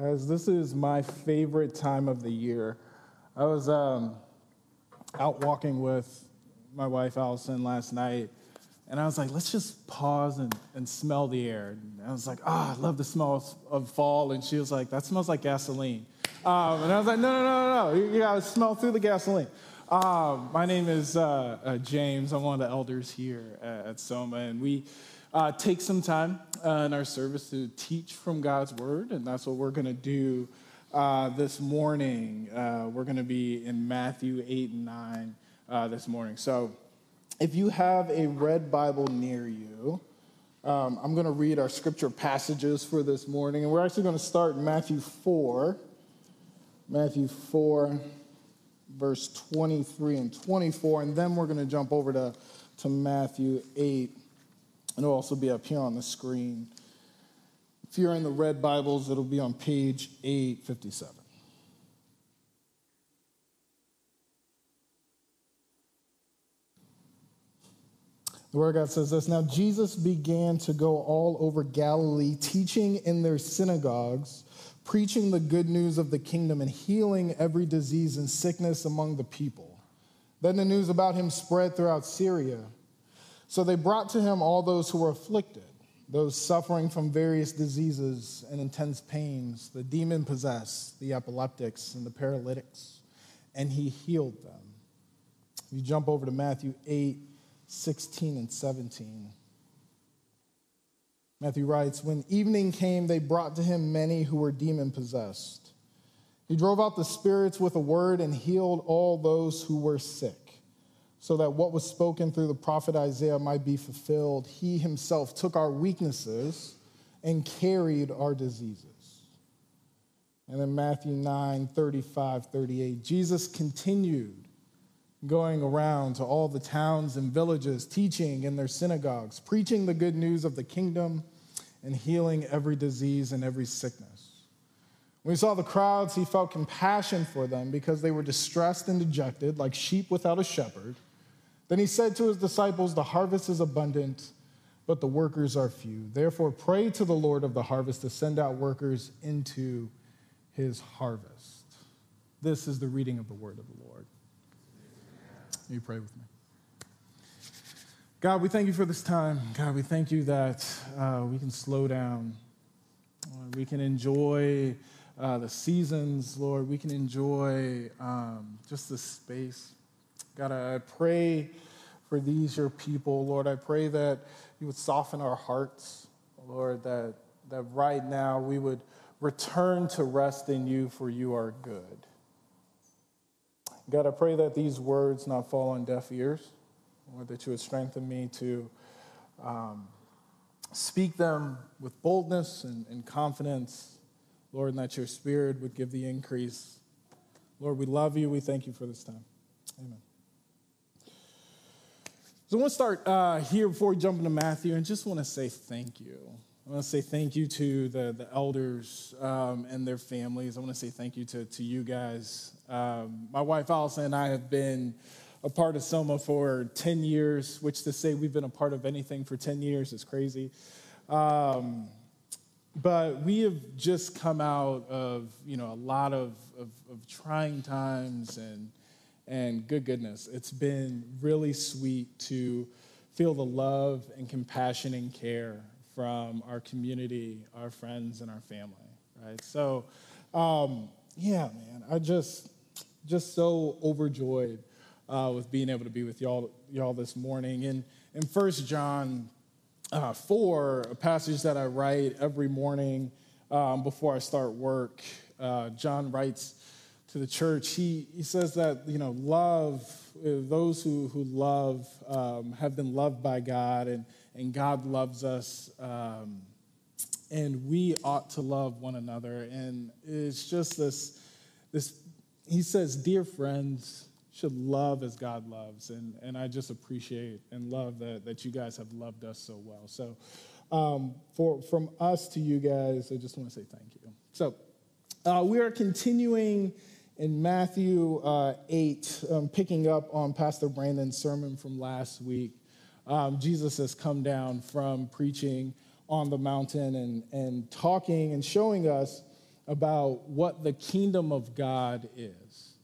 Guys, this is my favorite time of the year. I was um, out walking with my wife Allison last night, and I was like, let's just pause and, and smell the air. And I was like, ah, oh, I love the smell of fall. And she was like, that smells like gasoline. Um, and I was like, no, no, no, no, no. You, gotta smell through the gasoline. Um, my name is uh, uh, James. I'm one of the elders here at, at Soma, and we uh, take some time uh, in our service to teach from God's Word, and that's what we're going to do uh, this morning. Uh, we're going to be in Matthew 8 and 9 uh, this morning. So if you have a red Bible near you, um, I'm going to read our scripture passages for this morning, and we're actually going to start in Matthew 4. Matthew 4, verse 23 and 24, and then we're going to jump over to, to Matthew 8 and it'll also be up here on the screen. If you're in the red Bibles, it'll be on page 857. The Word of God says this Now Jesus began to go all over Galilee, teaching in their synagogues, preaching the good news of the kingdom, and healing every disease and sickness among the people. Then the news about him spread throughout Syria. So they brought to him all those who were afflicted, those suffering from various diseases and intense pains, the demon possessed, the epileptics, and the paralytics, and he healed them. You jump over to Matthew 8, 16 and 17. Matthew writes, When evening came, they brought to him many who were demon possessed. He drove out the spirits with a word and healed all those who were sick so that what was spoken through the prophet Isaiah might be fulfilled. He himself took our weaknesses and carried our diseases. And then Matthew 9, 35, 38, Jesus continued going around to all the towns and villages, teaching in their synagogues, preaching the good news of the kingdom, and healing every disease and every sickness. When he saw the crowds, he felt compassion for them because they were distressed and dejected, like sheep without a shepherd. Then he said to his disciples, The harvest is abundant, but the workers are few. Therefore, pray to the Lord of the harvest to send out workers into his harvest. This is the reading of the word of the Lord. You pray with me. God, we thank you for this time. God, we thank you that uh, we can slow down. We can enjoy uh, the seasons, Lord. We can enjoy um, just the space. God, I pray for these, your people. Lord, I pray that you would soften our hearts, Lord, that, that right now we would return to rest in you, for you are good. God, I pray that these words not fall on deaf ears, or that you would strengthen me to um, speak them with boldness and, and confidence, Lord, and that your spirit would give the increase. Lord, we love you. We thank you for this time. Amen. So I want to start uh, here before we jump into Matthew and just want to say thank you. I want to say thank you to the, the elders um, and their families. I want to say thank you to, to you guys. Um, my wife Allison and I have been a part of Soma for 10 years, which to say we've been a part of anything for 10 years is crazy. Um, but we have just come out of you know a lot of, of, of trying times and and good goodness, it's been really sweet to feel the love and compassion and care from our community, our friends, and our family, right? So, um, yeah, man, I just, just so overjoyed uh, with being able to be with y'all, y'all this morning. And in First John uh, 4, a passage that I write every morning um, before I start work, uh, John writes to the church, he, he says that, you know, love, uh, those who, who love um, have been loved by God, and, and God loves us, um, and we ought to love one another. And it's just this, this he says, dear friends, should love as God loves. And, and I just appreciate and love that, that you guys have loved us so well. So, um, for, from us to you guys, I just want to say thank you. So, uh, we are continuing in Matthew uh, 8, um, picking up on Pastor Brandon's sermon from last week, um, Jesus has come down from preaching on the mountain and, and talking and showing us about what the kingdom of God is.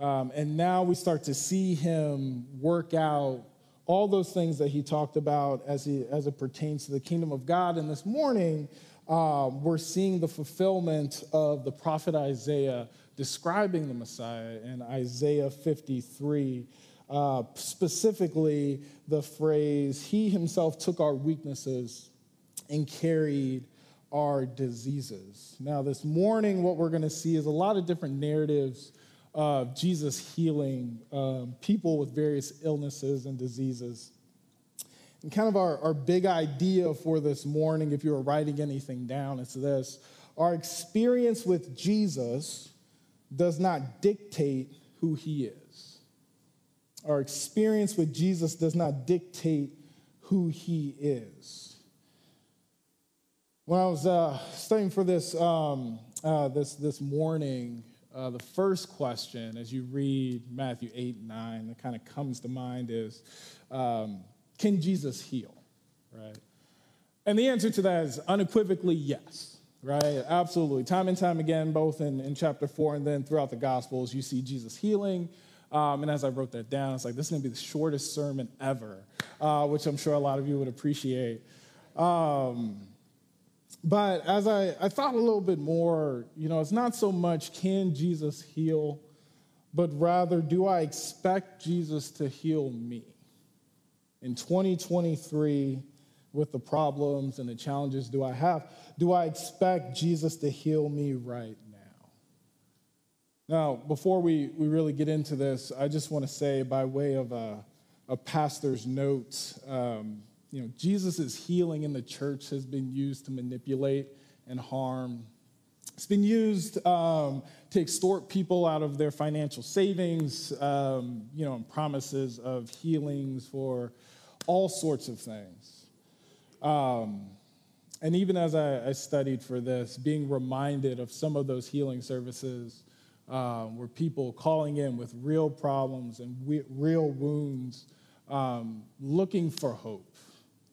Um, and now we start to see him work out all those things that he talked about as, he, as it pertains to the kingdom of God. And this morning, um, we're seeing the fulfillment of the prophet Isaiah describing the Messiah in Isaiah 53. Uh, specifically, the phrase, He Himself took our weaknesses and carried our diseases. Now, this morning, what we're going to see is a lot of different narratives of Jesus healing um, people with various illnesses and diseases. And kind of our, our big idea for this morning, if you were writing anything down, it's this our experience with Jesus does not dictate who he is. Our experience with Jesus does not dictate who he is. When I was uh, studying for this, um, uh, this, this morning, uh, the first question as you read Matthew 8 and 9 that kind of comes to mind is um, Can Jesus heal? Right? And the answer to that is unequivocally yes, right? Absolutely. Time and time again, both in, in chapter 4 and then throughout the Gospels, you see Jesus healing. Um, and as I wrote that down, it's like, this is going to be the shortest sermon ever, uh, which I'm sure a lot of you would appreciate. Um, but as I, I thought a little bit more, you know, it's not so much can Jesus heal, but rather do I expect Jesus to heal me? In 2023, with the problems and the challenges do I have, do I expect Jesus to heal me right now? Now, before we, we really get into this, I just want to say, by way of a, a pastor's note, um, you know, Jesus' healing in the church has been used to manipulate and harm. It's been used um, to extort people out of their financial savings, um, you know, and promises of healings for all sorts of things. Um, and even as I, I, studied for this, being reminded of some of those healing services um, where people calling in with real problems and we, real wounds, um, looking for hope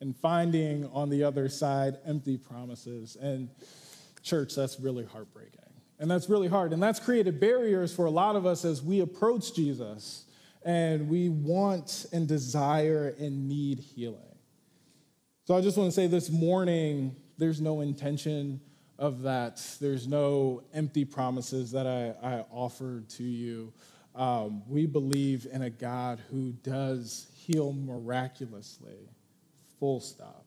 and finding on the other side empty promises. And church, that's really heartbreaking. And that's really hard. And that's created barriers for a lot of us as we approach Jesus and we want and desire and need healing. So I just want to say this morning, there's no intention of that. There's no empty promises that I, I offered to you. Um, we believe in a God who does heal miraculously full stop.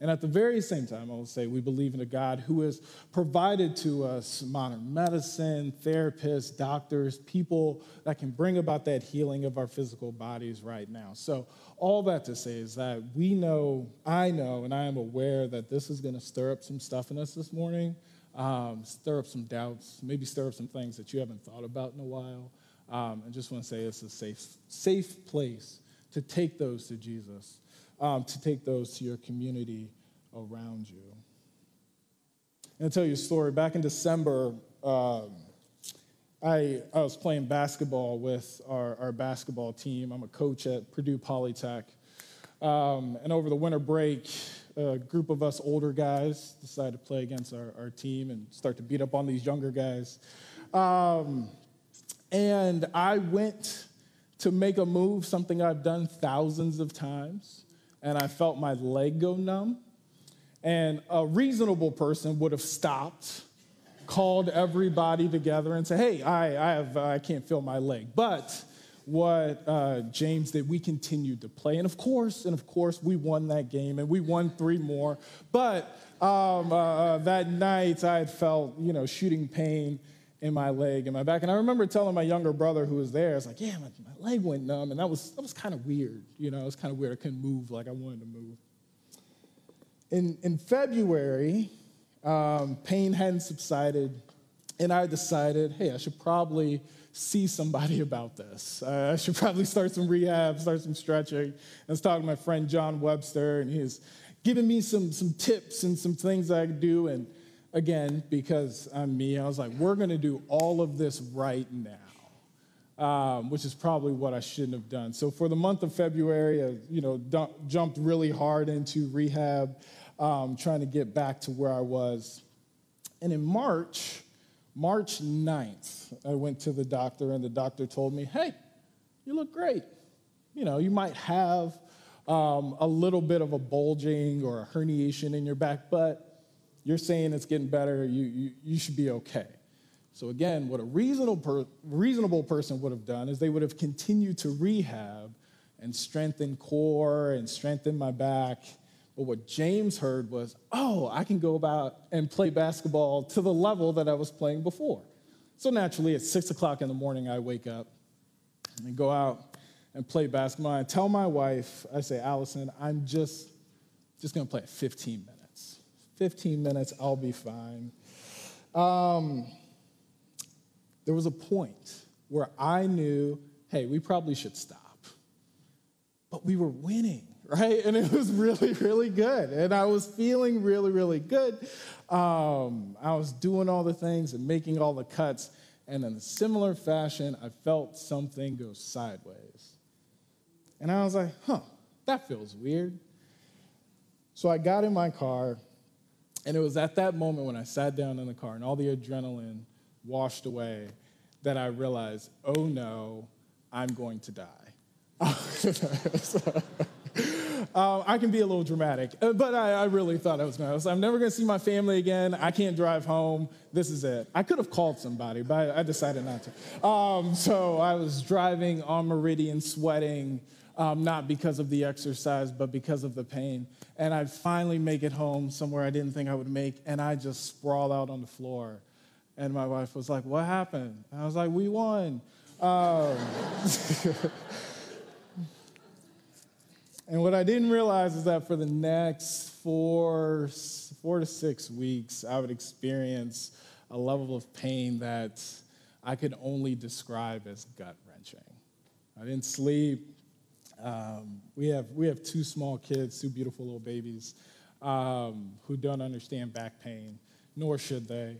And at the very same time, I will say we believe in a God who has provided to us modern medicine, therapists, doctors, people that can bring about that healing of our physical bodies right now. So, all that to say is that we know, I know, and I am aware that this is going to stir up some stuff in us this morning, um, stir up some doubts, maybe stir up some things that you haven't thought about in a while. Um, I just want to say it's a safe, safe place to take those to Jesus um, to take those to your community around you. And I'll tell you a story. Back in December, um, I, I was playing basketball with our, our basketball team. I'm a coach at Purdue Polytech. Um, and over the winter break, a group of us older guys decided to play against our, our team and start to beat up on these younger guys. Um, and I went to make a move, something I've done thousands of times and I felt my leg go numb. And a reasonable person would have stopped, called everybody together, and said, Hey, I, I, have, I can't feel my leg. But what uh, James did, we continued to play. And of course, and of course, we won that game and we won three more. But um, uh, uh that night, I had felt, you know, shooting pain in my leg and my back. And I remember telling my younger brother who was there, I was like, yeah, my, my leg went numb. And that was, that was kind of weird. You know, it was kind of weird. I couldn't move like I wanted to move. In, in February, um, pain hadn't subsided. And I decided, hey, I should probably see somebody about this. Uh, I should probably start some rehab, start some stretching. I was talking to my friend John Webster, and he was giving me some, some tips and some things I could do. And again, because I'm me, I was like, we're going to do all of this right now, um, which is probably what I shouldn't have done. So for the month of February, I, you know, jumped really hard into rehab, um, trying to get back to where I was. And in March, March 9th, I went to the doctor, and the doctor told me, hey, you look great. You know, you might have um, a little bit of a bulging or a herniation in your back, but you're saying it's getting better. You, you, you should be okay. So, again, what a reasonable, per, reasonable person would have done is they would have continued to rehab and strengthen core and strengthen my back. But what James heard was, oh, I can go about and play basketball to the level that I was playing before. So naturally, at six o'clock in the morning, I wake up and go out and play basketball. I tell my wife, I say, Allison, I'm just, just gonna play 15 minutes. 15 minutes, I'll be fine. Um, there was a point where I knew, hey, we probably should stop. But we were winning, right? And it was really, really good. And I was feeling really, really good. Um, I was doing all the things and making all the cuts. And in a similar fashion, I felt something go sideways. And I was like, huh, that feels weird. So I got in my car, and it was at that moment when I sat down in the car and all the adrenaline washed away that I realized, oh no, I'm going to die. Um, I can be a little dramatic, uh, but I, I really thought I was going to. I'm never going to see my family again. I can't drive home. This is it. I could have called somebody, but I, I decided not to. Um, so I was driving on Meridian, sweating, um, not because of the exercise, but because of the pain. And I finally make it home somewhere I didn't think I would make, and I just sprawl out on the floor. And my wife was like, What happened? And I was like, We won. Um, And what I didn't realize is that for the next four, four to six weeks, I would experience a level of pain that I could only describe as gut wrenching. I didn't sleep. Um, we, have, we have two small kids, two beautiful little babies, um, who don't understand back pain, nor should they.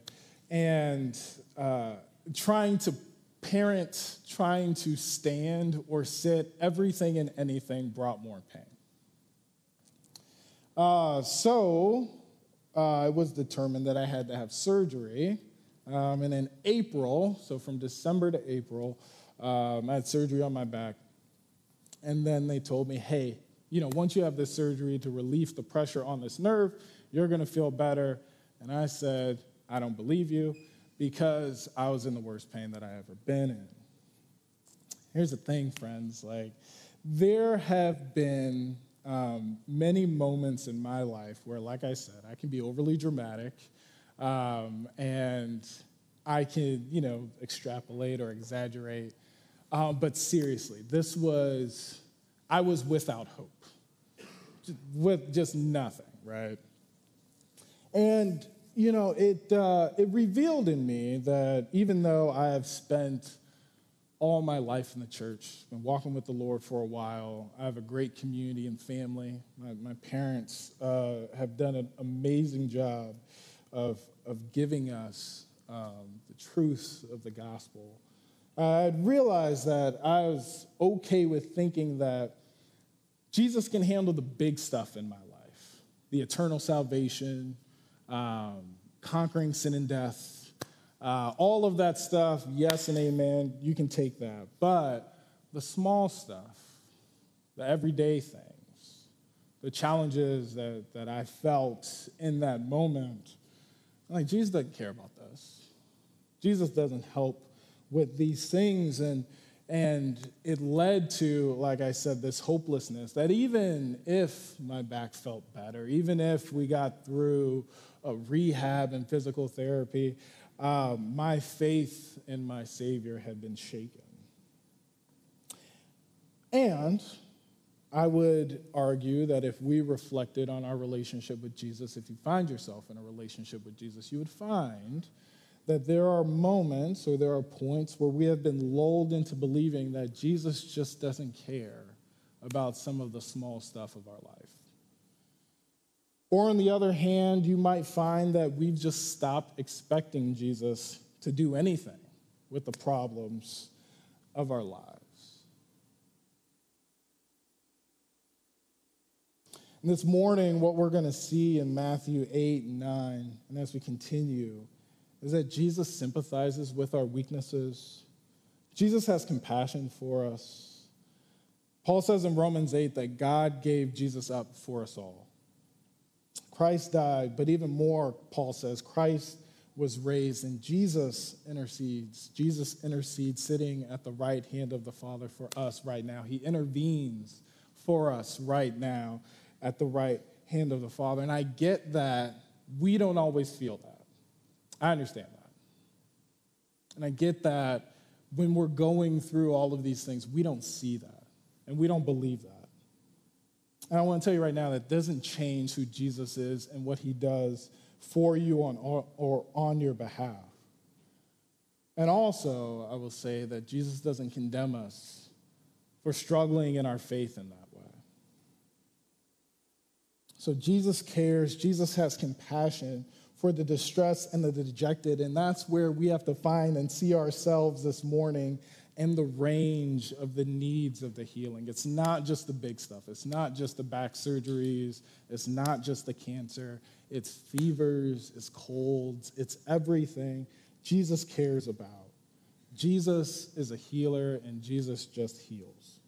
And uh, trying to parent trying to stand or sit, everything and anything brought more pain. Uh, so uh, it was determined that I had to have surgery. Um, and in April, so from December to April, um, I had surgery on my back. And then they told me, hey, you know, once you have this surgery to relieve the pressure on this nerve, you're going to feel better. And I said, I don't believe you because I was in the worst pain that I ever been in. Here's the thing, friends. Like, there have been um, many moments in my life where, like I said, I can be overly dramatic um, and I can, you know, extrapolate or exaggerate. Um, but seriously, this was, I was without hope, just, with just nothing, right? And you know, it, uh, it revealed in me that even though I have spent all my life in the church, been walking with the Lord for a while, I have a great community and family. My, my parents uh, have done an amazing job of, of giving us um, the truths of the gospel. I realized that I was okay with thinking that Jesus can handle the big stuff in my life the eternal salvation, um, conquering sin and death, uh, all of that stuff, yes and amen, you can take that. But the small stuff, the everyday things, the challenges that, that I felt in that moment, like Jesus doesn't care about this. Jesus doesn't help with these things. And, and it led to, like I said, this hopelessness that even if my back felt better, even if we got through a rehab and physical therapy, uh, my faith in my Savior had been shaken. And I would argue that if we reflected on our relationship with Jesus, if you find yourself in a relationship with Jesus, you would find that there are moments or there are points where we have been lulled into believing that Jesus just doesn't care about some of the small stuff of our life. Or on the other hand, you might find that we've just stopped expecting Jesus to do anything with the problems of our lives. And this morning, what we're going to see in Matthew 8 and 9, and as we continue, is that Jesus sympathizes with our weaknesses. Jesus has compassion for us. Paul says in Romans 8 that God gave Jesus up for us all. Christ died, but even more, Paul says, Christ was raised and Jesus intercedes. Jesus intercedes sitting at the right hand of the Father for us right now. He intervenes for us right now at the right hand of the Father. And I get that we don't always feel that. I understand that. And I get that when we're going through all of these things, we don't see that and we don't believe that. And I want to tell you right now that doesn't change who Jesus is and what he does for you on, or, or on your behalf. And also, I will say that Jesus doesn't condemn us for struggling in our faith in that way. So Jesus cares, Jesus has compassion for the distressed and the dejected, and that's where we have to find and see ourselves this morning and the range of the needs of the healing. It's not just the big stuff. It's not just the back surgeries. It's not just the cancer. It's fevers, it's colds, it's everything Jesus cares about. Jesus is a healer, and Jesus just heals.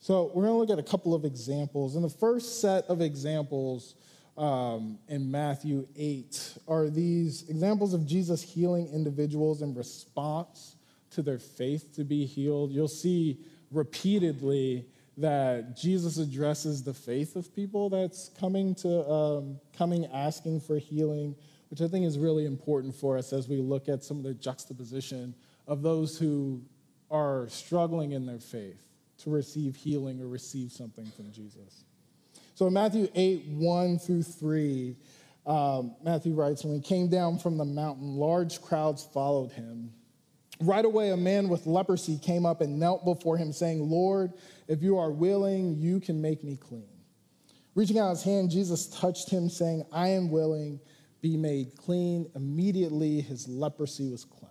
So, we're going to look at a couple of examples. And the first set of examples um, in Matthew 8 are these examples of Jesus healing individuals in response to their faith to be healed. You'll see repeatedly that Jesus addresses the faith of people that's coming to um, coming asking for healing, which I think is really important for us as we look at some of the juxtaposition of those who are struggling in their faith to receive healing or receive something from Jesus. So in Matthew 8, 1 through 3, um, Matthew writes, When he came down from the mountain, large crowds followed him. Right away, a man with leprosy came up and knelt before him, saying, Lord, if you are willing, you can make me clean. Reaching out his hand, Jesus touched him, saying, I am willing, be made clean. Immediately, his leprosy was cleansed.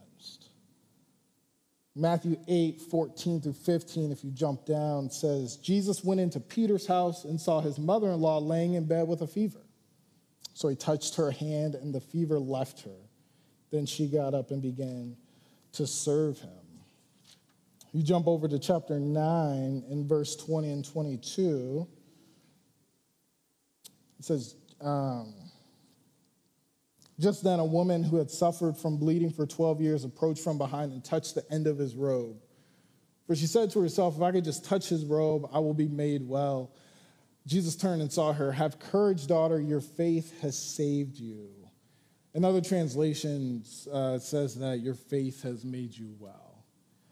Matthew 8, 14 through 15, if you jump down, says, Jesus went into Peter's house and saw his mother in law laying in bed with a fever. So he touched her hand, and the fever left her. Then she got up and began to serve him. You jump over to chapter 9 in verse 20 and 22. It says, um, Just then a woman who had suffered from bleeding for 12 years approached from behind and touched the end of his robe. For she said to herself, If I could just touch his robe, I will be made well. Jesus turned and saw her. Have courage, daughter, your faith has saved you. Another translation uh, says that your faith has made you well.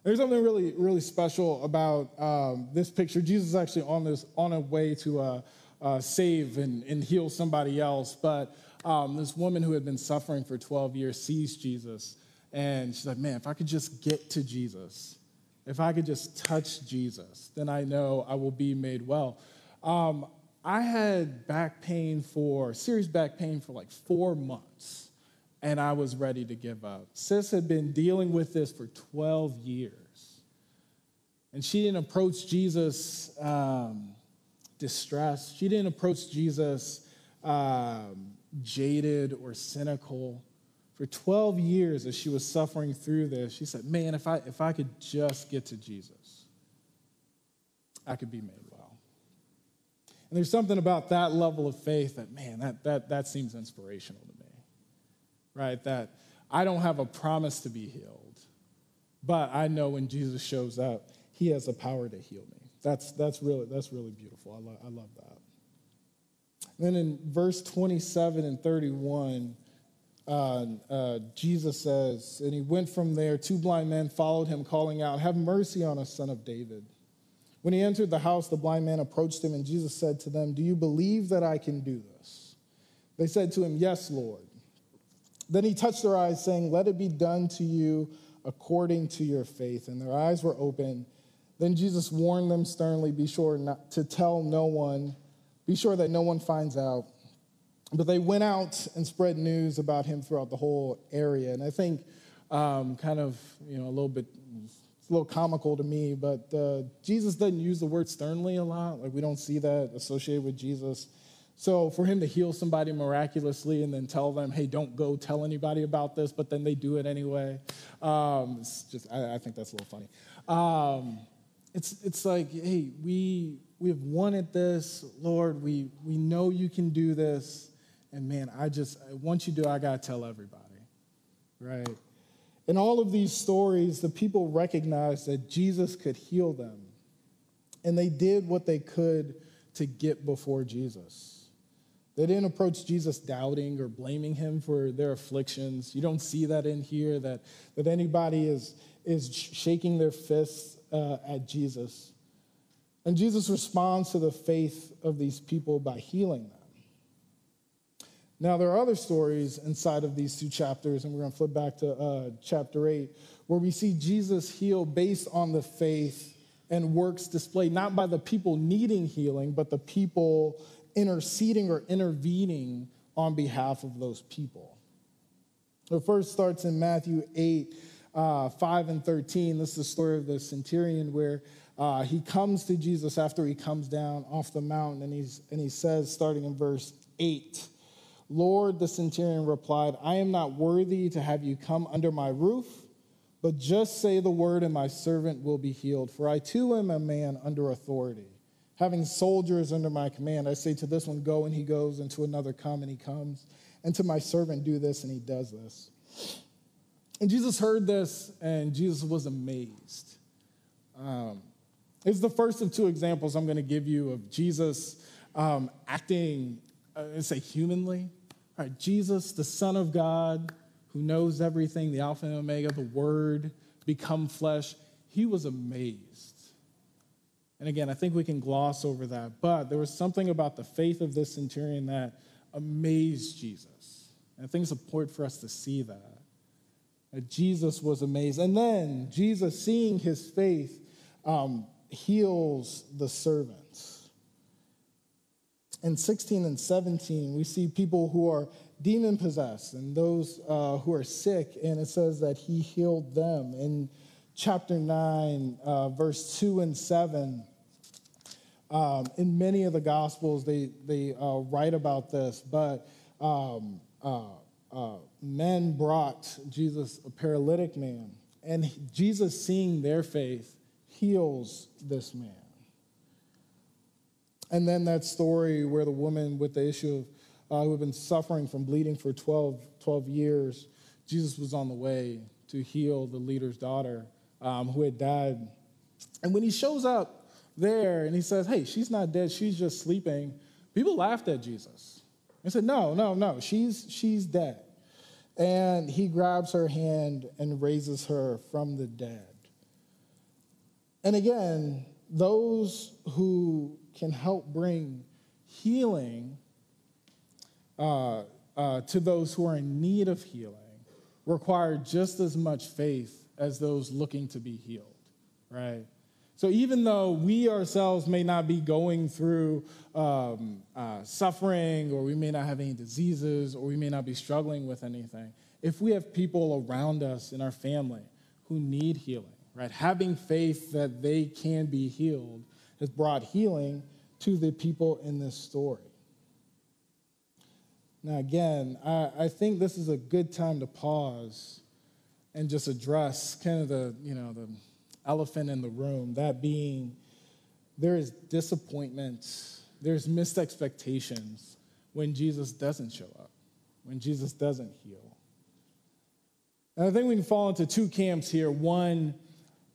There's something really, really special about um, this picture. Jesus is actually on this on a way to uh, uh, save and, and, heal somebody else, but um, this woman who had been suffering for 12 years sees Jesus, and she's like, "Man, if I could just get to Jesus, if I could just touch Jesus, then I know I will be made well." Um, I had back pain for serious back pain for like four months and I was ready to give up. Sis had been dealing with this for 12 years. And she didn't approach Jesus um, distressed. She didn't approach Jesus um, jaded or cynical. For 12 years, as she was suffering through this, she said, Man, if I, if I could just get to Jesus, I could be made well. And there's something about that level of faith that, man, that, that, that seems inspirational to me right? That I don't have a promise to be healed, but I know when Jesus shows up, he has the power to heal me. That's, that's, really, that's really beautiful. I, lo- I love that. Then in verse 27 and 31, uh, uh, Jesus says, And he went from there. Two blind men followed him, calling out, Have mercy on us, son of David. When he entered the house, the blind man approached him, and Jesus said to them, Do you believe that I can do this? They said to him, Yes, Lord. Then he touched their eyes, saying, Let it be done to you according to your faith. And their eyes were open. Then Jesus warned them sternly, Be sure not to tell no one, be sure that no one finds out. But they went out and spread news about him throughout the whole area. And I think, um, kind of, you know, a little bit it's a little comical to me, but uh, Jesus doesn't use the word sternly a lot. Like we don't see that associated with Jesus. So for him to heal somebody miraculously and then tell them, "Hey, don't go tell anybody about this," but then they do it anyway, um, it's just I, I, think that's a little funny. Um, it's it's like, hey, we we have wanted this, Lord. We we know you can do this, and man, I just once you do, I gotta tell everybody, right? In all of these stories, the people recognized that Jesus could heal them, and they did what they could to get before Jesus. They didn't approach Jesus doubting or blaming him for their afflictions. You don't see that in here, that, that anybody is, is shaking their fists uh, at Jesus. And Jesus responds to the faith of these people by healing them. Now, there are other stories inside of these two chapters, and we're going to flip back to uh, chapter 8, where we see Jesus heal based on the faith and works displayed not by the people needing healing, but the people interceding or intervening on behalf of those people. The first starts in Matthew 8, uh, 5 and 13. This is the story of the centurion where uh, he comes to Jesus after he comes down off the mountain, and, he's, and he says, starting in verse 8, Lord, the centurion replied, I am not worthy to have you come under my roof, but just say the word, and my servant will be healed. For I too am a man under authority, having soldiers under my command. I say to this one, Go, and he goes, and to another, Come, and he comes, and to my servant, Do this, and he does this. And Jesus heard this, and Jesus was amazed. Um, it's the first of two examples I'm going to give you of Jesus um, acting uh, say humanly. All right, Jesus, the Son of God, who knows everything, the Alpha and Omega, the Word, become flesh, he was amazed. And again, I think we can gloss over that, but there was something about the faith of this centurion that amazed Jesus. And I think it's important for us to see that. That Jesus was amazed. And then Jesus, seeing his faith, um, heals the servants. in 16 and 17, we see people who are demon possessed and those uh, who are sick, and it says that he healed them. In chapter 9, uh, verse 2 and 7, um, in many of the Gospels, they, they uh, write about this, but um, uh, uh, men brought Jesus a paralytic man, and Jesus, seeing their faith, heals this man. And then that story where the woman with the issue of, uh, who had been suffering from bleeding for 12, 12 years, Jesus was on the way to heal the leader's daughter um, who had died. And when he shows up there and he says, Hey, she's not dead, she's just sleeping, people laughed at Jesus. He said, No, no, no, she's, she's dead. And he grabs her hand and raises her from the dead. And again, those who can help bring healing uh, uh, to those who are in need of healing require just as much faith as those looking to be healed, right? So even though we ourselves may not be going through um, uh, suffering, or we may not have any diseases, or we may not be struggling with anything, if we have people around us in our family who need healing, right, having faith that they can be healed has brought healing to the people in this story. Now, again, I, I think this is a good time to pause and just address kind of the, you know, the elephant in the room, that being there is disappointment, there's missed expectations when Jesus doesn't show up, when Jesus doesn't heal. And I think we can fall into two camps here. One,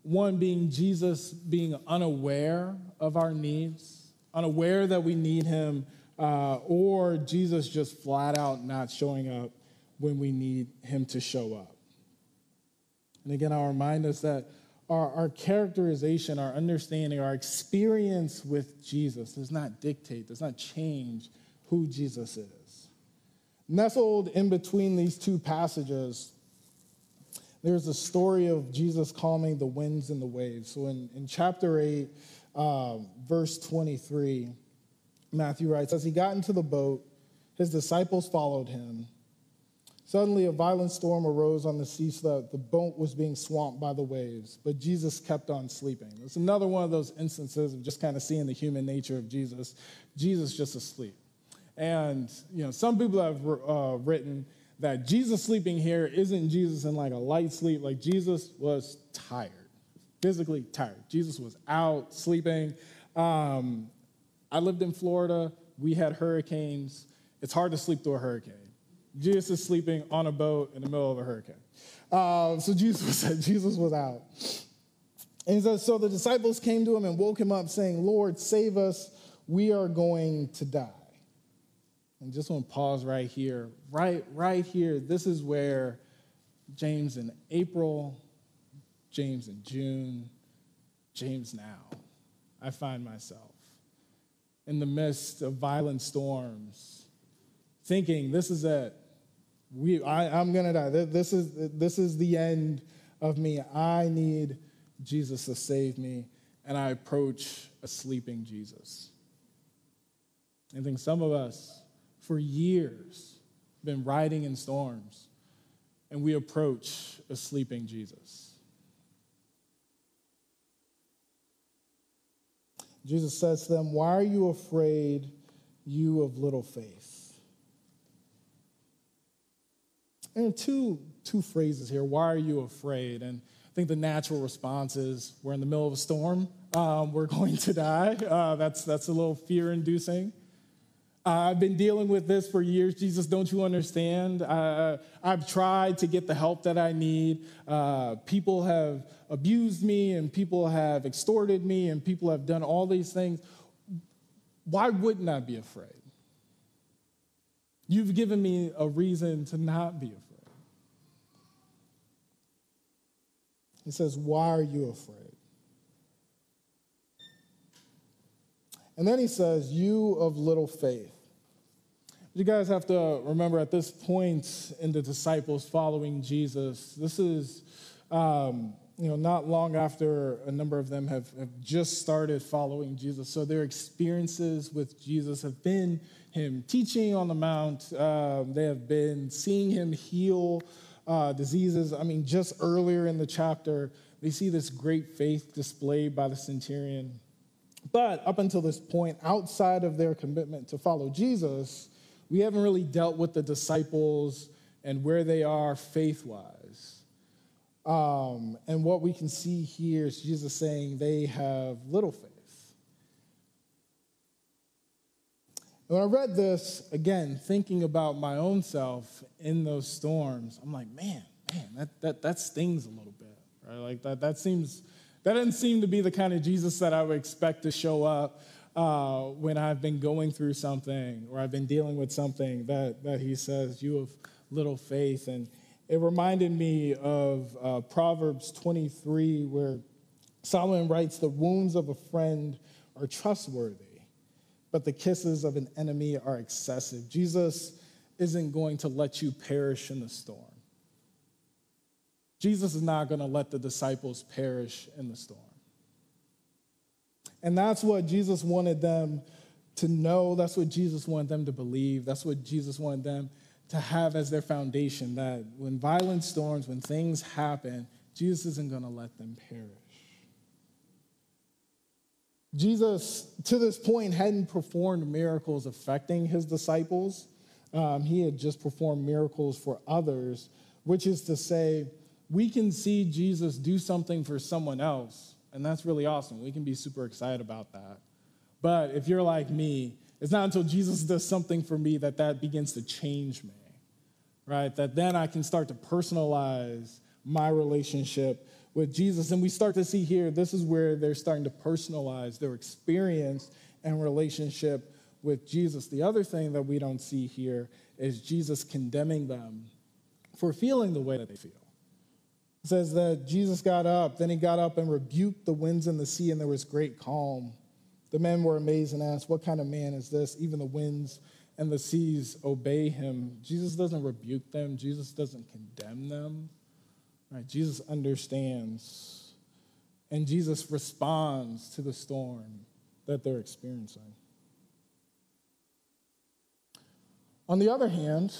one being Jesus being unaware of our needs, unaware that we need him, uh, or Jesus just flat out not showing up when we need him to show up. And again, I'll remind us that our, our characterization, our understanding, our experience with Jesus does not dictate, does not change who Jesus is. Nestled in between these two passages, there's a story of Jesus calming the winds and the waves. So in, in chapter 8, um, verse 23, Matthew writes, As he got into the boat, his disciples followed him. Suddenly, a violent storm arose on the sea so that the boat was being swamped by the waves, but Jesus kept on sleeping. It's another one of those instances of just kind of seeing the human nature of Jesus. Jesus just asleep. And, you know, some people have uh, written that Jesus sleeping here isn't Jesus in like a light sleep, like Jesus was tired, physically tired. Jesus was out sleeping. Um, I lived in Florida, we had hurricanes. It's hard to sleep through a hurricane. Jesus is sleeping on a boat in the middle of a hurricane. Uh, so Jesus was, Jesus was out. And says, So the disciples came to him and woke him up, saying, Lord, save us. We are going to die. And just want to pause right here. Right, right here. This is where James in April, James in June, James now, I find myself in the midst of violent storms, thinking, This is it. We, I, I'm to die. This is, this is the end of me. I need Jesus to save me. And I approach a sleeping Jesus. I think some of us, for years, been riding in storms, and we approach a sleeping Jesus. Jesus says to them, Why are you afraid, you of little faith? And two, two phrases here. Why are you afraid? And I think the natural response is we're in the middle of a storm. Um, we're going to die. Uh, that's, that's a little fear inducing. Uh, I've been dealing with this for years. Jesus, don't you understand? Uh, I've tried to get the help that I need. Uh, people have abused me, and people have extorted me, and people have done all these things. Why wouldn't I be afraid? You've given me a reason to not be afraid. He says, Why are you afraid? And then he says, You of little faith. You guys have to remember at this point in the disciples following Jesus, this is um, you know, not long after a number of them have, have just started following Jesus. So their experiences with Jesus have been him teaching on the Mount, um, they have been seeing him heal uh, diseases. I mean, just earlier in the chapter, they see this great faith displayed by the centurion. But up until this point, outside of their commitment to follow Jesus, we haven't really dealt with the disciples and where they are faith wise. Um, and what we can see here is Jesus saying they have little faith. And when I read this, again, thinking about my own self in those storms, I'm like, man, man, that, that, that stings a little bit, right? Like that, that seems, that doesn't seem to be the kind of Jesus that I would expect to show up uh, when I've been going through something or I've been dealing with something that, that he says, you have little faith. And it reminded me of uh, Proverbs 23, where Solomon writes, The wounds of a friend are trustworthy but the kisses of an enemy are excessive. Jesus isn't going to let you perish in the storm. Jesus is not going to let the disciples perish in the storm. And that's what Jesus wanted them to know. That's what Jesus wanted them to believe. That's what Jesus wanted them to have as their foundation that when violent storms, when things happen, Jesus isn't going to let them perish. Jesus, to this point, hadn't performed miracles affecting his disciples. Um, he had just performed miracles for others, which is to say, we can see Jesus do something for someone else, and that's really awesome. We can be super excited about that. But if you're like me, it's not until Jesus does something for me that that begins to change me, right? That then I can start to personalize my relationship with Jesus. And we start to see here, this is where they're starting to personalize their experience and relationship with Jesus. The other thing that we don't see here is Jesus condemning them for feeling the way that they feel. It says that Jesus got up, then he got up and rebuked the winds and the sea, and there was great calm. The men were amazed and asked, What kind of man is this? Even the winds and the seas obey him. Jesus doesn't rebuke them, Jesus doesn't condemn them. Right? Jesus understands, and Jesus responds to the storm that they're experiencing. On the other hand,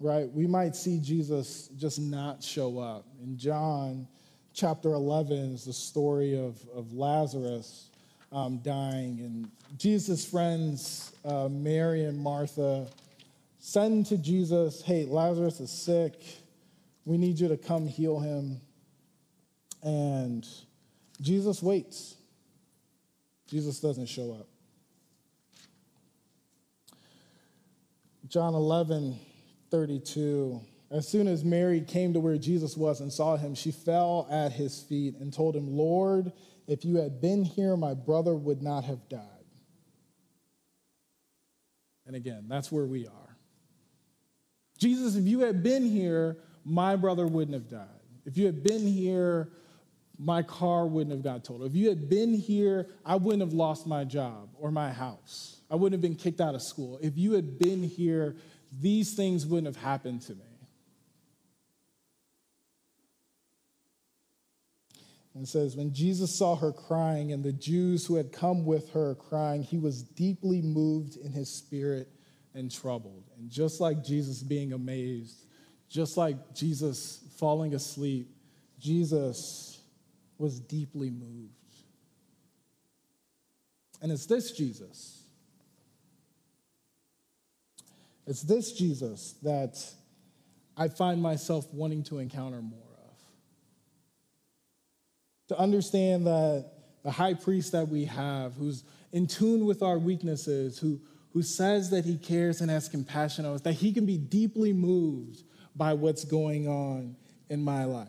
right, we might see Jesus just not show up. In John chapter 11 is the story of, of Lazarus um, dying, and Jesus' friends, uh, Mary and Martha, send to Jesus, Hey, Lazarus is sick. We need you to come heal him. And Jesus waits. Jesus doesn't show up. John 11, 32. As soon as Mary came to where Jesus was and saw him, she fell at his feet and told him, Lord, if you had been here, my brother would not have died. And again, that's where we are. Jesus, if you had been here, my brother wouldn't have died. If you had been here, my car wouldn't have got totaled. If you had been here, I wouldn't have lost my job or my house. I wouldn't have been kicked out of school. If you had been here, these things wouldn't have happened to me. And says, When Jesus saw her crying and the Jews who had come with her crying, he was deeply moved in his spirit and troubled. And just like Jesus being amazed, just like Jesus falling asleep, Jesus was deeply moved. And it's this Jesus. It's this Jesus that I find myself wanting to encounter more. To understand that the high priest that we have, who's in tune with our weaknesses, who, who says that he cares and has compassion on us, that he can be deeply moved by what's going on in my life.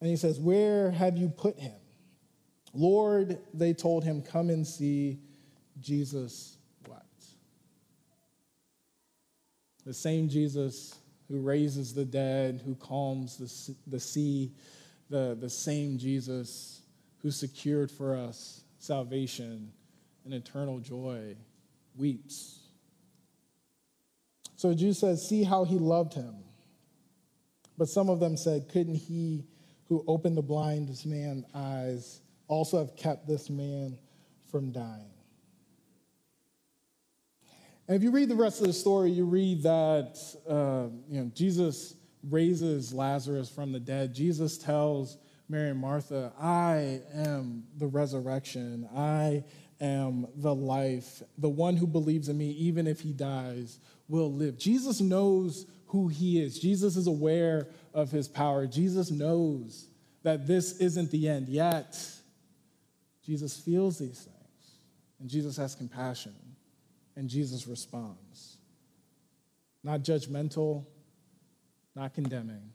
And he says, Where have you put him? Lord, they told him, Come and see. Jesus wept. The same Jesus who raises the dead, who calms the, the sea, the, the same Jesus who secured for us salvation and eternal joy, weeps. So the Jews says, See how he loved him. But some of them said, Couldn't he who opened the blind man's eyes also have kept this man from dying? And if you read the rest of the story, you read that uh, you know, Jesus raises Lazarus from the dead. Jesus tells Mary and Martha, I am the resurrection. I am the life. The one who believes in me, even if he dies, will live. Jesus knows who he is. Jesus is aware of his power. Jesus knows that this isn't the end. Yet, Jesus feels these things, and Jesus has compassion, and Jesus responds. Not judgmental, not condemning,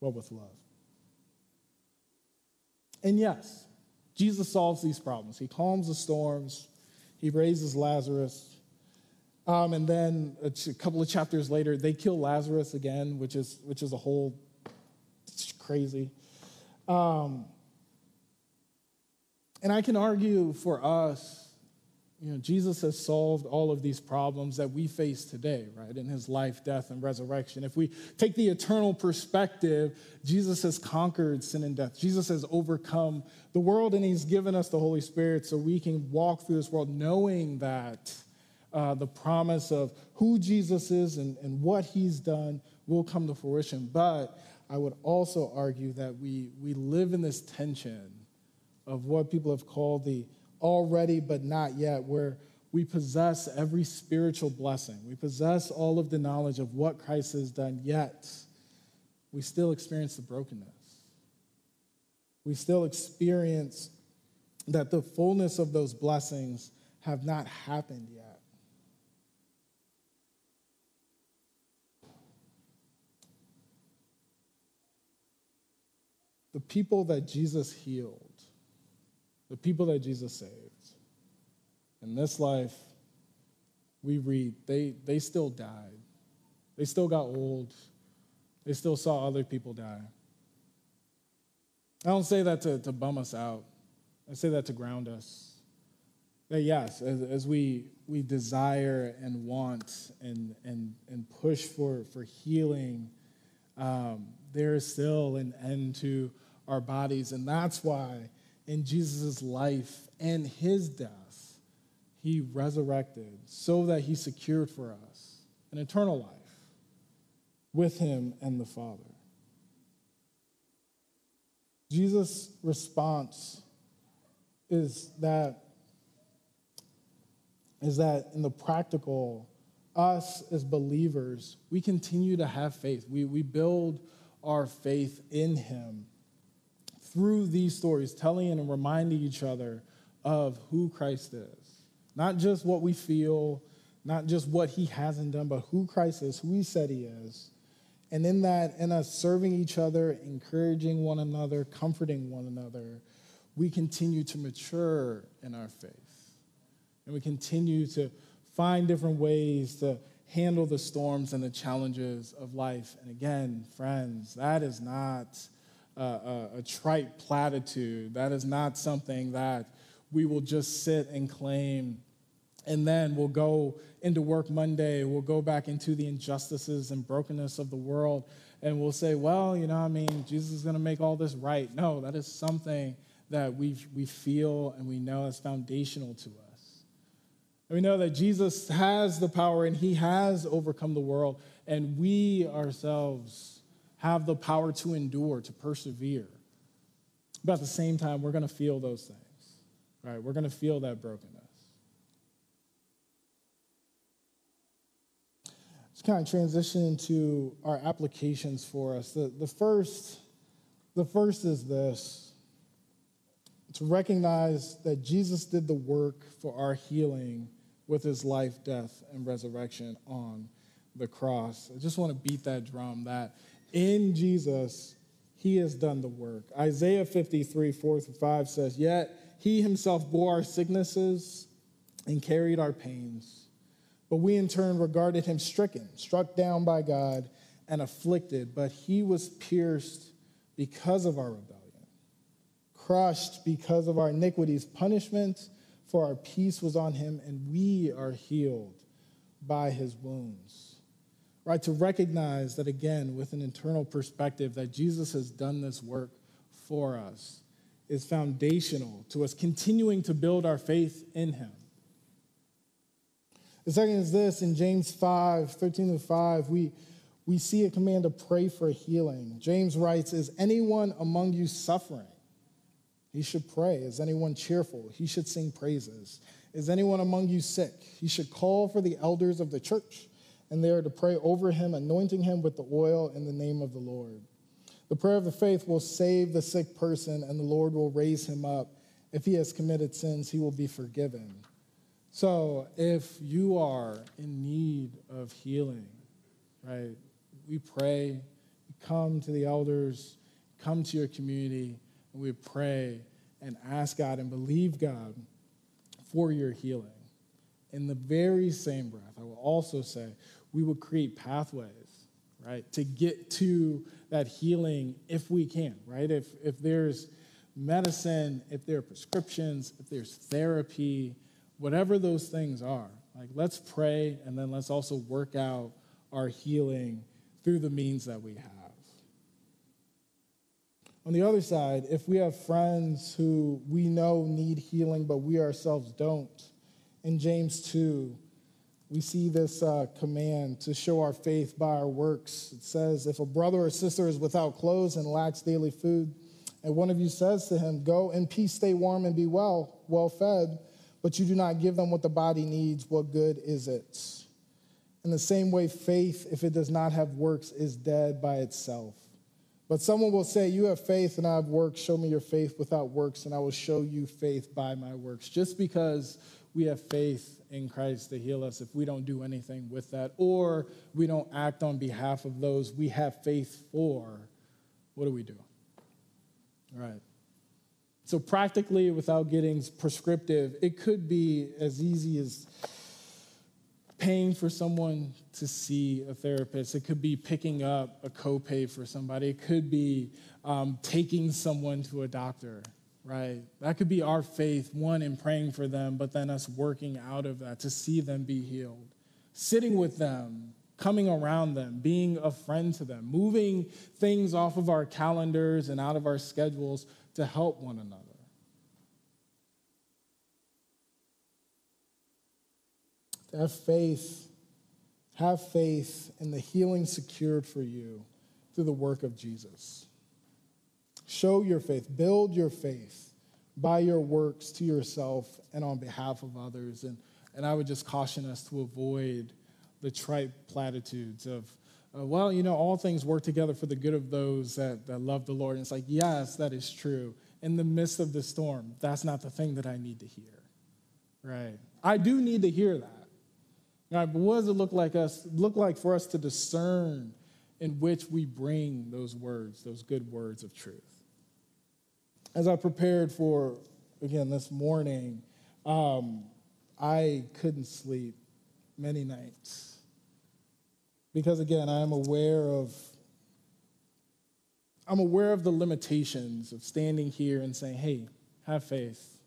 but with love. And yes, Jesus solves these problems. He calms the storms, he raises Lazarus. Um, and then a, ch- a couple of chapters later, they kill Lazarus again, which is, which is a whole crazy. Um, and I can argue for us you know, Jesus has solved all of these problems that we face today, right, in his life, death, and resurrection. If we take the eternal perspective, Jesus has conquered sin and death. Jesus has overcome the world, and he's given us the Holy Spirit so we can walk through this world knowing that uh, the promise of who Jesus is and, and what he's done will come to fruition. But I would also argue that we, we live in this tension of what people have called the already but not yet, where we possess every spiritual blessing. We possess all of the knowledge of what Christ has done, yet we still experience the brokenness. We still experience that the fullness of those blessings have not happened yet. The people that Jesus healed the people that Jesus saved. In this life, we read they, they still died. They still got old. They still saw other people die. I don't say that to, to bum us out. I say that to ground us. That yes, as, as we, we desire and want and, and, and push for, for healing, um, there is still an end to our bodies. And that's why in Jesus' life and his death, he resurrected so that he secured for us an eternal life with him and the Father. Jesus' response is that is that in the practical, us as believers, we continue to have faith. We, we build our faith in Him through these stories, telling and reminding each other of who Christ is. Not just what we feel, not just what He hasn't done, but who Christ is, who He said He is. And in that, in us serving each other, encouraging one another, comforting one another, we continue to mature in our faith. And we continue to find different ways to handle the storms and the challenges of life. And again, friends, that is not a, a, trite platitude. That is not something that we will just sit and claim and then we'll go into work Monday, we'll go back into the injustices and brokenness of the world, and we'll say, well, you know, I mean, Jesus is going to make all this right. No, that is something that we, we feel and we know is foundational to us. And we know that Jesus has the power and he has overcome the world, and we ourselves have the power to endure, to persevere. But at the same time, we're going to feel those things, right? We're going to feel that brokenness. Let's kind of transition into our applications for us. The, the, first, the first is this to recognize that Jesus did the work for our healing with his life, death, and resurrection on the cross. I just want to beat that drum that in Jesus, he has done the work. Isaiah 53, 4 through 5 says, Yet he himself bore our sicknesses and carried our pains. But we in turn regarded him stricken, struck down by God, and afflicted. But he was pierced because of our rebellion, crushed because of our iniquities. Punishment for our peace was on him, and we are healed by his wounds. Right? To recognize that, again, with an internal perspective, that Jesus has done this work for us is foundational to us continuing to build our faith in him. The second is this in James 5 13 to 5, we, we see a command to pray for healing. James writes, Is anyone among you suffering? He should pray. Is anyone cheerful? He should sing praises. Is anyone among you sick? He should call for the elders of the church, and they are to pray over him, anointing him with the oil in the name of the Lord. The prayer of the faith will save the sick person, and the Lord will raise him up. If he has committed sins, he will be forgiven. So if you are in need of healing, right, we pray, we come to the elders, come to your community, and we pray and ask God and believe God for your healing. In the very same breath, I will also say we will create pathways, right, to get to that healing if we can, right? If, if there's medicine, if there are prescriptions, if there's therapy, whatever those things are, like let's pray and then let's also work out our healing through the means that we have. On the other side, if we have friends who we know need healing, but we ourselves don't, in James 2, we see this uh, command to show our faith by our works. It says, If a brother or sister is without clothes and lacks daily food, and one of you says to him, Go in peace, stay warm, and be well, well fed, but you do not give them what the body needs, what good is it? In the same way, faith, if it does not have works, is dead by itself. But someone will say, You have faith and I have works. Show me your faith without works, and I will show you faith by my works. Just because we have faith in Christ to heal us, if we don't do anything with that, or we don't act on behalf of those we have faith for, what do we do? All right. So, practically, without getting prescriptive, it could be as easy as paying for someone to see a therapist. It could be picking up a copay for somebody. It could be um, taking someone to a doctor, right? That could be our faith, one, in praying for them, but then us working out of that to see them be healed. Sitting with them, coming around them, being a friend to them, moving things off of our calendars and out of our schedules to help one another. To have faith Have faith in the healing secured for you through the work of Jesus. Show your faith, build your faith by your works to yourself and on behalf of others. And, and I would just caution us to avoid the trite platitudes of, uh, well, you know, all things work together for the good of those that, that love the Lord. And it's like, yes, that is true. In the midst of the storm, that's not the thing that I need to hear. Right? I do need to hear that. Right, but what does it look like us look like for us to discern in which we bring those words, those good words of truth? As I prepared for again this morning, um, I couldn't sleep many nights because again I am aware of I'm aware of the limitations of standing here and saying, "Hey, have faith.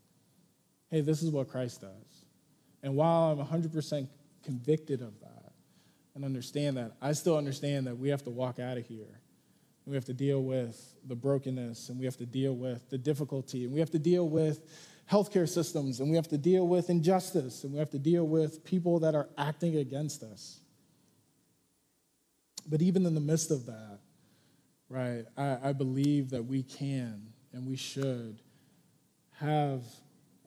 Hey, this is what Christ does." And while I'm 100% convicted of that and understand that, I still understand that we have to walk out of here. We have to deal with the brokenness, and we have to deal with the difficulty, and we have to deal with healthcare systems, and we have to deal with injustice, and we have to deal with people that are acting against us. But even in the midst of that, right, I, I believe that we can and we should have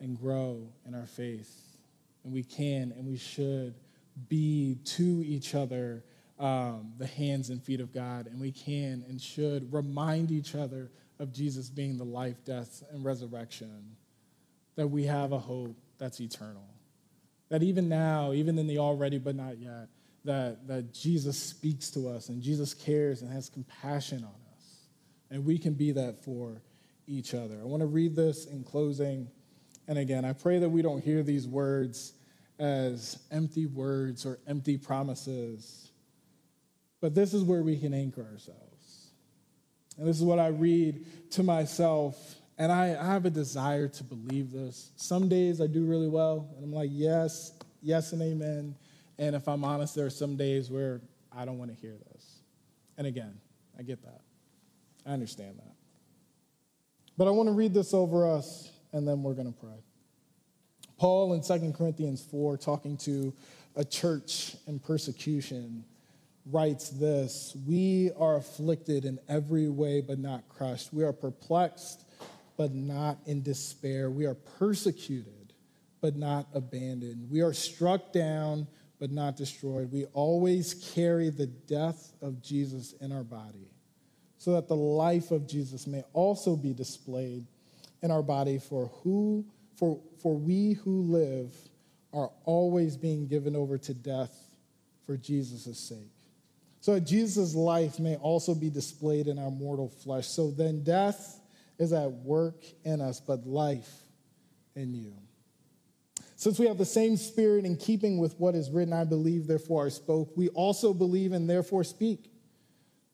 and grow in our faith. And we can and we should be to each other um, the hands and feet of God, and we can and should remind each other of Jesus being the life, death, and resurrection, that we have a hope that's eternal. That even now, even in the already but not yet, that, that Jesus speaks to us and Jesus cares and has compassion on us. And we can be that for each other. I want to read this in closing. And again, I pray that we don't hear these words as empty words or empty promises. But this is where we can anchor ourselves. And this is what I read to myself. And I, I have a desire to believe this. Some days I do really well, and I'm like, yes, yes, and amen. And if I'm honest, there are some days where I don't want to hear this. And again, I get that. I understand that. But I want to read this over us, and then we're going to pray. Paul in 2 Corinthians 4, talking to a church in persecution, writes this We are afflicted in every way, but not crushed. We are perplexed, but not in despair. We are persecuted, but not abandoned. We are struck down, but not destroyed. We always carry the death of Jesus in our body, so that the life of Jesus may also be displayed in our body. For who for, for we who live are always being given over to death for Jesus' sake. So that Jesus' life may also be displayed in our mortal flesh. So then death is at work in us, but life in you. Since we have the same spirit in keeping with what is written, I believe, therefore I spoke, we also believe and therefore speak.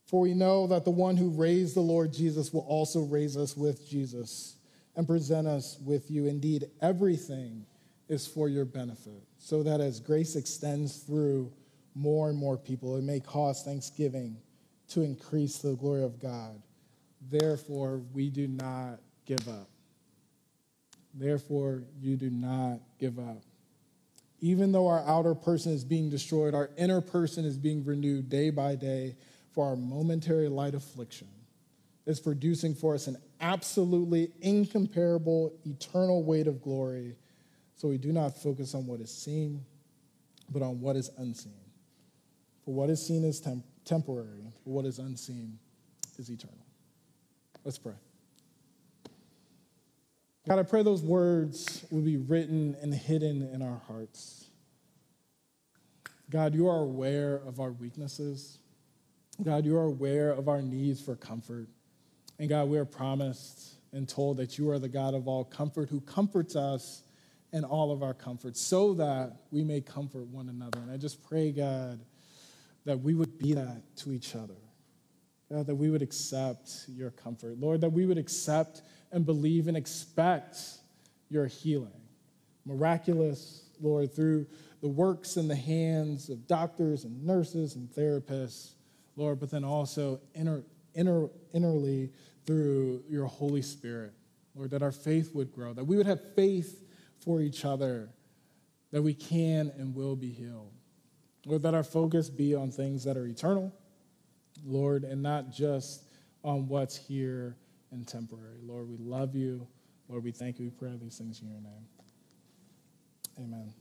For we know that the one who raised the Lord Jesus will also raise us with Jesus and present us with you. Indeed, everything is for your benefit, so that as grace extends through more and more people, it may cause thanksgiving to increase the glory of God. Therefore, we do not give up. Therefore, you do not give up. Even though our outer person is being destroyed, our inner person is being renewed day by day for our momentary light affliction is producing for us an absolutely incomparable eternal weight of glory. So we do not focus on what is seen, but on what is unseen. For what is seen is temp- temporary, but what is unseen is eternal. Let's pray. God, I pray those words will be written and hidden in our hearts. God, you are aware of our weaknesses. God, you are aware of our needs for comfort. And God, we are promised and told that you are the God of all comfort who comforts us in all of our comfort so that we may comfort one another. And I just pray, God, that we would be that to each other. God, that we would accept your comfort. Lord, that we would accept and believe and expect your healing. Miraculous, Lord, through the works and the hands of doctors and nurses and therapists, Lord, but then also inner, inner, innerly through your Holy Spirit, Lord, that our faith would grow, that we would have faith for each other, that we can and will be healed. Lord, that our focus be on things that are eternal, Lord, and not just on what's here and temporary. Lord, we love you. Lord, we thank you. We pray these things in your name. Amen.